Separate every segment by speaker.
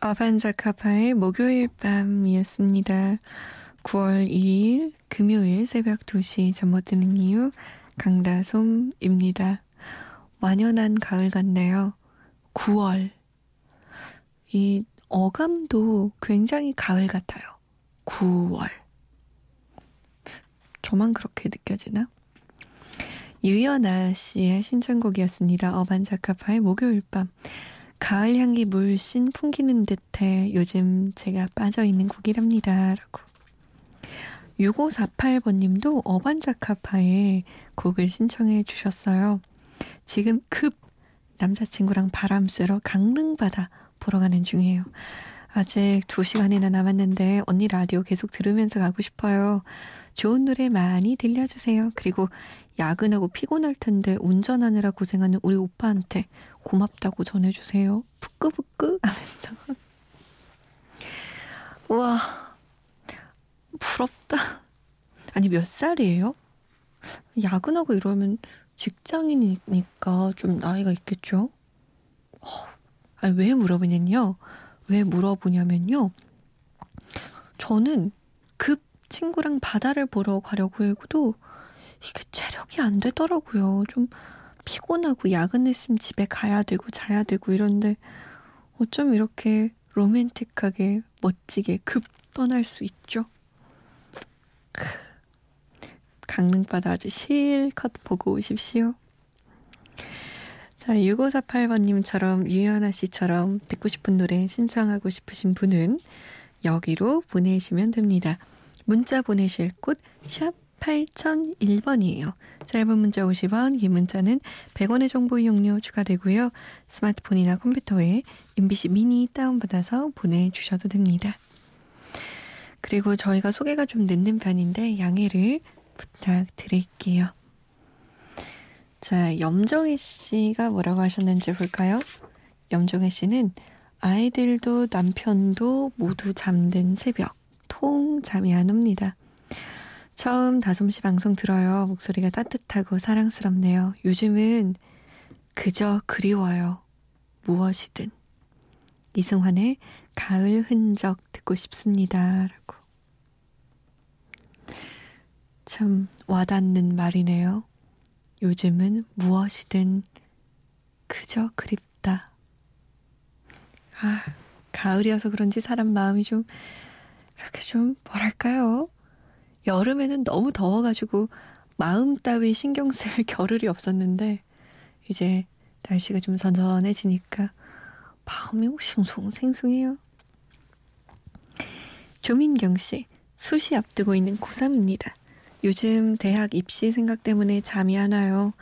Speaker 1: 어반자카파의 목요일 밤이었습니다. 9월 2일 금요일 새벽 2시 잠 못 드는 이유 강다솜입니다. 완연한 가을 같네요. 9월. 이 어감도 굉장히 가을 같아요. 9월. 저만 그렇게 느껴지나? 유연아 씨의 신청곡이었습니다. 어반자카파의 목요일 밤. 가을 향기 물씬 풍기는 듯해 요즘 제가 빠져있는 곡이랍니다. 라고. 6548번님도 어반자카파의 곡을 신청해 주셨어요. 지금 급 남자친구랑 바람 쐬러 강릉바다 보러 가는 중이에요. 아직 2시간이나 남았는데 언니 라디오 계속 들으면서 가고 싶어요. 좋은 노래 많이 들려주세요. 그리고 야근하고 피곤할 텐데 운전하느라 고생하는 우리 오빠한테 고맙다고 전해주세요. 부끄부끄 하면서. 우와, 부럽다. 아니, 몇 살이에요? 야근하고 이러면 직장인이니까 좀 나이가 있겠죠? 어, 아니, 왜 물어보냐면요. 왜 물어보냐면요. 저는 급 친구랑 바다를 보러 가려고 해도 이게 체력이 안 되더라고요. 좀 피곤하고 야근했으면 집에 가야 되고 자야 되고 이런데 어쩜 이렇게 로맨틱하게 멋지게 급 떠날 수 있죠? 강릉바다 아주 실컷 보고 오십시오. 자, 6548번님처럼 유연아 씨처럼 듣고 싶은 노래 신청하고 싶으신 분은 여기로 보내시면 됩니다. 문자 보내실 곳, 샵 8001번이에요. 짧은 문자 50원, 긴 문자는 100원의 정보 이용료 추가되고요. 스마트폰이나 컴퓨터에 MBC 미니 다운받아서 보내주셔도 됩니다. 그리고 저희가 소개가 좀 늦는 편인데 양해를 부탁드릴게요. 자, 염정혜 씨가 뭐라고 하셨는지 볼까요? 염정혜 씨는 아이들도 남편도 모두 잠든 새벽, 통 잠이 안 옵니다. 처음 다솜씨 방송 들어요. 목소리가 따뜻하고 사랑스럽네요. 요즘은 그저 그리워요. 무엇이든. 이승환의 가을 흔적 듣고 싶습니다. 라고. 참 와닿는 말이네요. 요즘은 무엇이든 그저 그립다. 아, 가을이어서 그런지 사람 마음이 좀, 이렇게 좀, 뭐랄까요? 여름에는 너무 더워가지고 마음 따위 신경 쓸 겨를이 없었는데 이제 날씨가 좀 선선해지니까 마음이 싱숭 생숭해요. 조민경 씨, 수시 앞두고 있는 고3입니다. 요즘 대학 입시 생각 때문에 잠이 안 와요.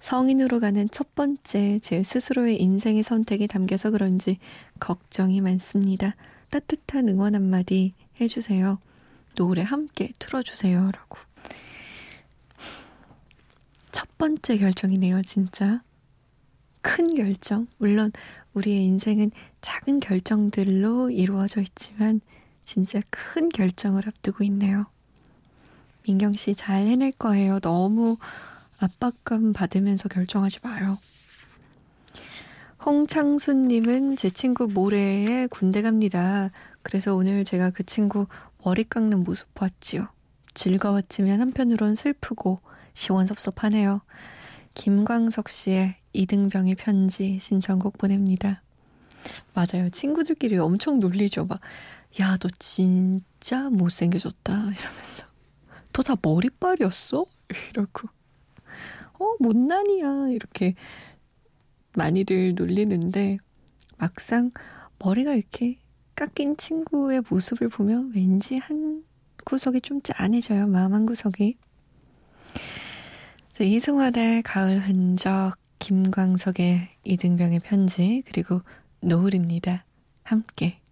Speaker 1: 성인으로 가는 첫 번째 제 스스로의 인생의 선택이 담겨서 그런지 걱정이 많습니다. 따뜻한 응원 한마디 해주세요. 노래 함께 틀어주세요. 라고. 첫 번째 결정이네요, 진짜. 큰 결정. 물론 우리의 인생은 작은 결정들로 이루어져 있지만 진짜 큰 결정을 앞두고 있네요. 민경 씨 잘 해낼 거예요. 너무 압박감 받으면서 결정하지 마요. 홍창순님은 제 친구 모레에 군대 갑니다. 그래서 오늘 제가 그 친구 머리 깎는 모습 봤지요. 즐거웠지만 한편으론 슬프고 시원섭섭하네요. 김광석 씨의 이등병의 편지 신청곡 보냅니다. 맞아요. 친구들끼리 엄청 놀리죠. 막, 야, 너 진짜 못생겨졌다. 이러면서. 너 다 머리빨이었어? 이러고. 어, 못난이야. 이렇게 많이들 놀리는데, 막상 머리가 이렇게 깎인 친구의 모습을 보면 왠지 한 구석이 좀 짠해져요. 마음 한 구석이. 이승환의 가을 흔적, 김광석의 이등병의 편지, 그리고 노을입니다. 함께.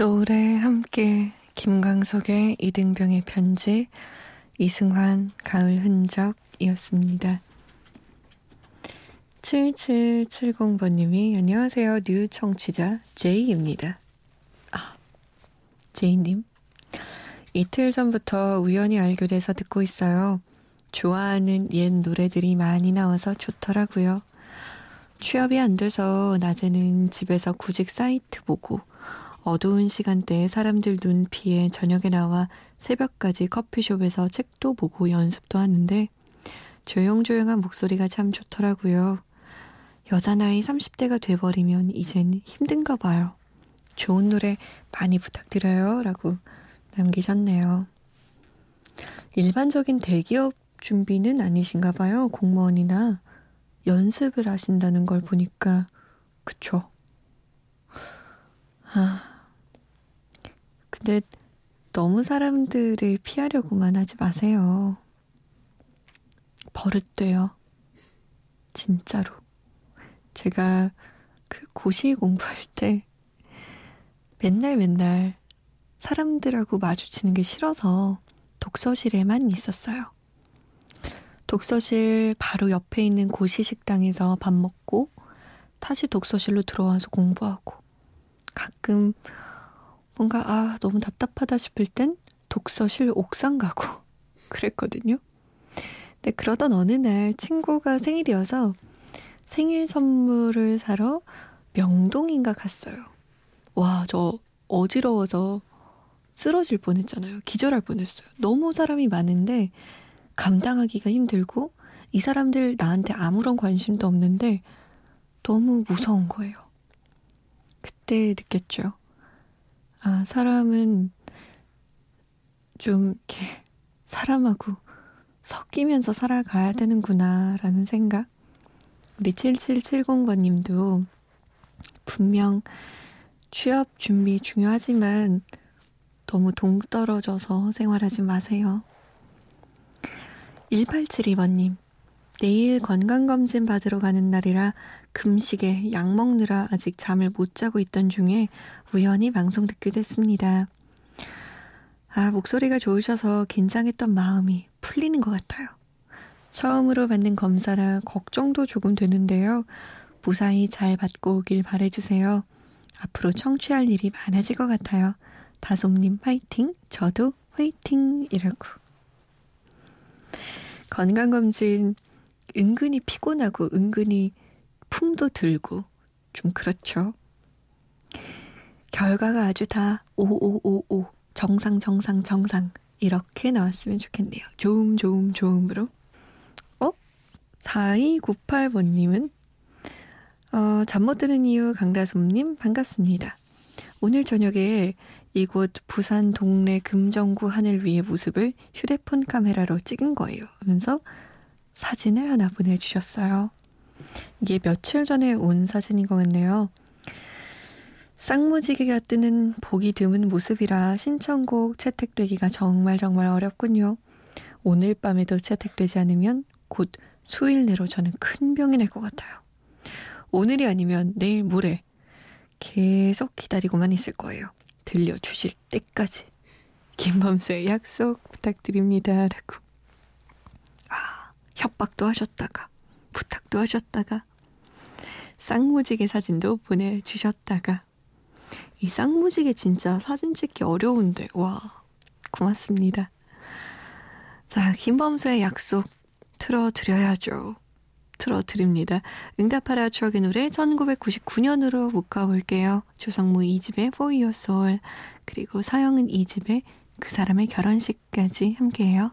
Speaker 1: 노래 함께 김광석의 이등병의 편지 이승환 가을 흔적이었습니다. 7770번님이 안녕하세요. new 청취자 제이입니다. 아, 제이님. 이틀 전부터 우연히 알게 돼서 듣고 있어요. 좋아하는 옛 노래들이 많이 나와서 좋더라고요. 취업이 안 돼서 낮에는 집에서 구직 사이트 보고 어두운 시간대에 사람들 눈 피해 저녁에 나와 새벽까지 커피숍에서 책도 보고 연습도 하는데 조용조용한 목소리가 참 좋더라고요. 여자 나이 30대가 돼버리면 이젠 힘든가 봐요. 좋은 노래 많이 부탁드려요. 라고 남기셨네요. 일반적인 대기업 준비는 아니신가 봐요. 공무원이나 연습을 하신다는 걸 보니까 그쵸. 아, 근데 너무 사람들을 피하려고만 하지 마세요. 버릇돼요. 진짜로. 제가 그 고시 공부할 때 맨날 맨날 사람들하고 마주치는 게 싫어서 독서실에만 있었어요. 독서실 바로 옆에 있는 고시 식당에서 밥 먹고 다시 독서실로 들어와서 공부하고 가끔 뭔가 아 너무 답답하다 싶을 땐 독서실 옥상 가고 그랬거든요. 근데 그러던 어느 날 친구가 생일이어서 생일 선물을 사러 명동인가 갔어요. 와, 저 어지러워서 쓰러질 뻔했잖아요. 기절할 뻔했어요. 너무 사람이 많은데 감당하기가 힘들고 이 사람들 나한테 아무런 관심도 없는데 너무 무서운 거예요. 그때 느꼈죠. 아, 사람은 좀 이렇게 사람하고 섞이면서 살아가야 되는구나 라는 생각. 우리 7770번님도 분명 취업 준비 중요하지만 너무 동떨어져서 생활하지 마세요. 1872번님, 내일 건강검진 받으러 가는 날이라 금식에 약 먹느라 아직 잠을 못 자고 있던 중에 우연히 방송 듣게 됐습니다. 아, 목소리가 좋으셔서 긴장했던 마음이 풀리는 것 같아요. 처음으로 받는 검사라 걱정도 조금 되는데요. 무사히 잘 받고 오길 바래주세요. 앞으로 청취할 일이 많아질 것 같아요. 다솜님 화이팅! 저도 화이팅! 이라고. 건강검진 은근히 피곤하고 은근히 품도 들고 좀 그렇죠. 결과가 아주 다 5555 정상 정상 정상 이렇게 나왔으면 좋겠네요. 좋음 좋음 좋음으로. 어? 4298번님은 어, 잠 못 드는 이유 강다솜님 반갑습니다. 오늘 저녁에 이곳 부산 동래 금정구 하늘 위의 모습을 휴대폰 카메라로 찍은 거예요. 하면서 사진을 하나 보내주셨어요. 이게 며칠 전에 온 사진인 것 같네요. 쌍무지개가 뜨는 보기 드문 모습이라 신청곡 채택되기가 정말 정말 어렵군요. 오늘 밤에도 채택되지 않으면 곧 수일 내로 저는 큰 병이 날 것 같아요. 오늘이 아니면 내일 모레 계속 기다리고만 있을 거예요. 들려주실 때까지. 김범수의 약속 부탁드립니다. 라고. 아, 협박도 하셨다가, 부탁도 하셨다가, 쌍무지개 사진도 보내주셨다가 이 쌍무지개 진짜 사진 찍기 어려운데 와 고맙습니다. 자 김범수의 약속 틀어드려야죠. 틀어드립니다. 응답하라 추억의 노래 1999년으로 묶어볼게요. 조성무 2집의 For Your Soul 그리고 서영은 2집의 그 사람의 결혼식까지 함께해요.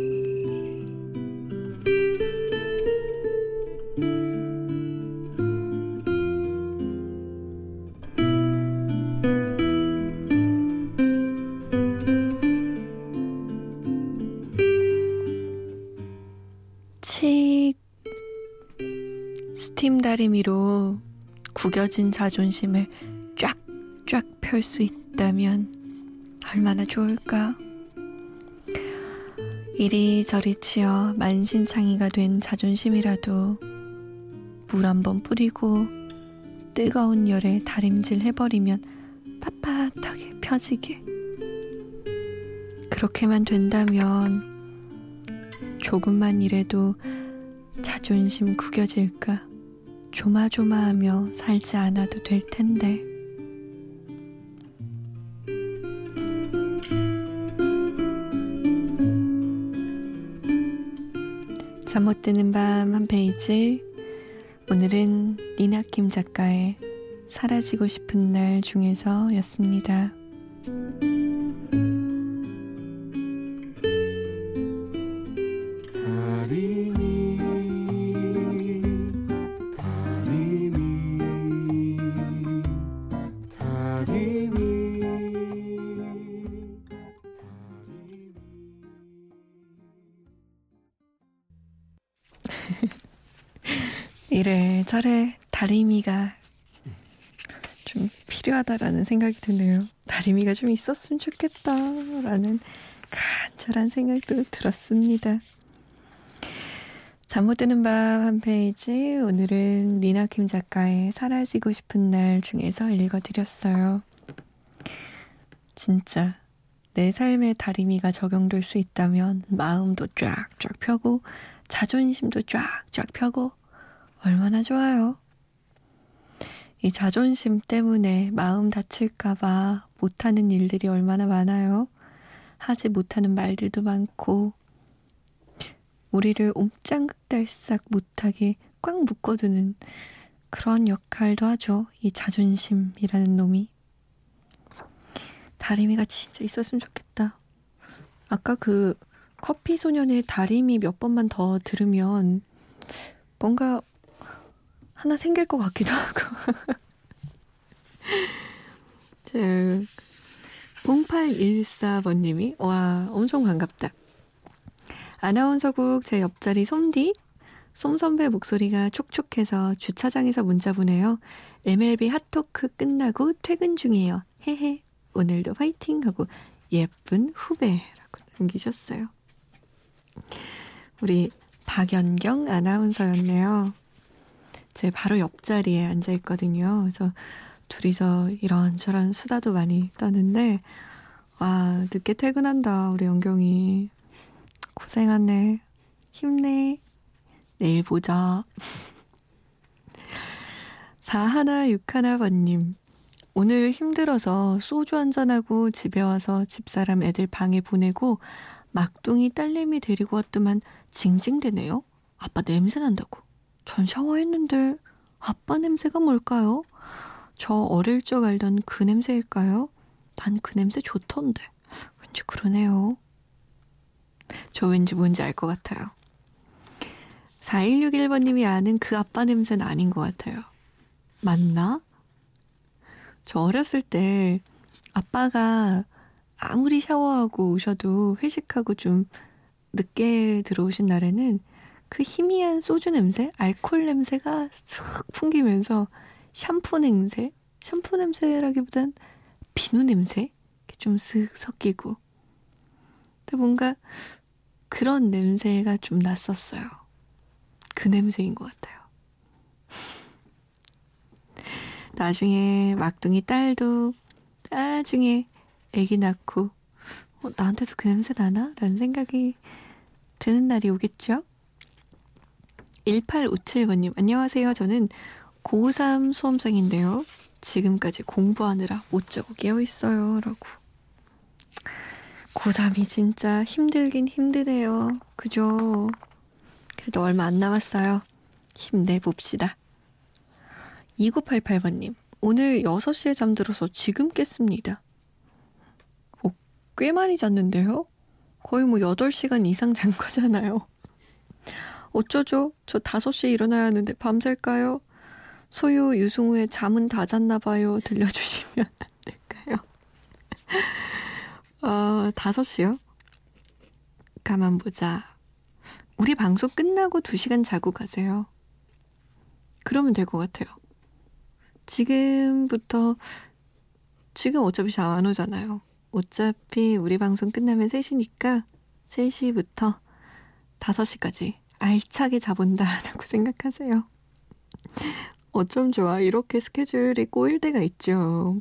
Speaker 1: 스팀 다리미로 구겨진 자존심을 쫙쫙 펼 수 있다면 얼마나 좋을까? 이리저리 치어 만신창이가 된 자존심이라도 물 한 번 뿌리고 뜨거운 열에 다림질 해버리면 빳빳하게 펴지게. 그렇게만 된다면 조금만 이래도 자존심 구겨질까? 조마조마하며 살지 않아도 될 텐데. 잠 못 드는 밤 한 페이지. 오늘은 니나킴 작가의 사라지고 싶은 날 중에서였습니다. 이래 저래 다리미가 좀 필요하다라는 생각이 드네요. 다리미가 좀 있었으면 좋겠다라는 간절한 생각도 들었습니다. 잠 못 드는 밤 한 페이지 오늘은 니나킴 작가의 사라지고 싶은 날 중에서 읽어드렸어요. 진짜 내 삶의 다리미가 적용될 수 있다면 마음도 쫙쫙 펴고 자존심도 쫙쫙 펴고 얼마나 좋아요. 이 자존심 때문에 마음 다칠까봐 못하는 일들이 얼마나 많아요. 하지 못하는 말들도 많고, 우리를 옴짱극달싹 못하게 꽉 묶어두는 그런 역할도 하죠. 이 자존심이라는 놈이. 다리미가 진짜 있었으면 좋겠다. 아까 그 커피 소년의 다리미 몇 번만 더 들으면 뭔가 하나 생길 것 같기도 하고. 자, 0814번님이, 와, 엄청 반갑다. 아나운서국 제 옆자리 솜디, 솜 선배 목소리가 촉촉해서 주차장에서 문자 보내요. MLB 핫토크 끝나고 퇴근 중이에요. 헤헤. 오늘도 화이팅 하고 예쁜 후배라고 남기셨어요. 우리 박연경 아나운서였네요. 제 바로 옆자리에 앉아 있거든요. 그래서 둘이서 이런저런 수다도 많이 떠는데 와, 늦게 퇴근한다, 우리 영경이. 고생하네. 힘내. 내일 보자. 4161번님. 오늘 힘들어서 소주 한잔하고 집에 와서 집사람 애들 방에 보내고 막둥이 딸내미 데리고 왔더만 징징대네요. 아빠 냄새 난다고. 전 샤워했는데 아빠 냄새가 뭘까요? 저 어릴 적 알던 그 냄새일까요? 난 그 냄새 좋던데. 왠지 그러네요. 저 왠지 뭔지 알 것 같아요. 4161번님이 아는 그 아빠 냄새는 아닌 것 같아요. 맞나? 저 어렸을 때 아빠가 아무리 샤워하고 오셔도 회식하고 좀 늦게 들어오신 날에는 그 희미한 소주 냄새, 알콜 냄새가 싹 풍기면서 샴푸 냄새, 샴푸 냄새라기보단 비누 냄새 좀 쓱 섞이고 근데 뭔가 그런 냄새가 좀 났었어요. 그 냄새인 것 같아요. 나중에 막둥이 딸도 나중에 아기 낳고 어, 나한테도 그 냄새 나나? 라는 생각이 드는 날이 오겠죠? 1857번님, 안녕하세요. 저는 고3 수험생인데요. 지금까지 공부하느라 못 자고 깨어있어요. 라고. 고3이 진짜 힘들긴 힘드네요. 그죠? 그래도 얼마 안 남았어요. 힘내봅시다. 2988번님, 오늘 6시에 잠들어서 지금 깼습니다. 어, 꽤 많이 잤는데요? 거의 뭐 8시간 이상 잔 거잖아요. 어쩌죠? 저 5시에 일어나야 하는데 밤샐까요? 소유 유승우의 잠은 다 잤나 봐요. 들려주시면 안 될까요? 어, 5시요? 가만 보자. 우리 방송 끝나고 2시간 자고 가세요. 그러면 될 것 같아요. 지금부터, 지금 어차피 잘안 오잖아요. 어차피 우리 방송 끝나면 3시니까 3시부터 5시까지 알차게 자본다라고 생각하세요. 어쩜 좋아. 이렇게 스케줄이 꼬일 때가 있죠.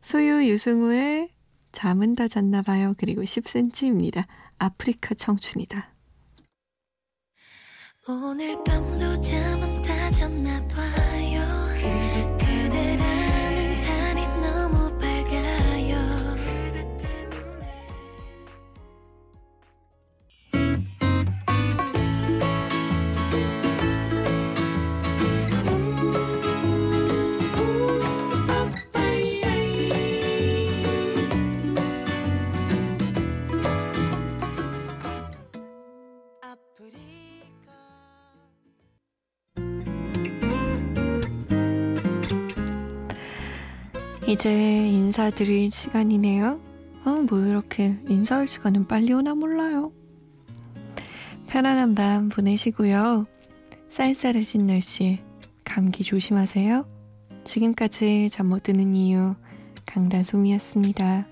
Speaker 1: 소유 유승우의 잠은 다 잤나 봐요. 그리고 10cm입니다. 아프리카 청춘이다. 오늘 밤도 잠은 다 잤나 봐요. 이제 인사드릴 시간이네요. 어, 뭐 이렇게 인사할 시간은 빨리 오나 몰라요. 편안한 밤 보내시고요. 쌀쌀해진 날씨 감기 조심하세요. 지금까지 잠 못 드는 이유 강다솜이었습니다.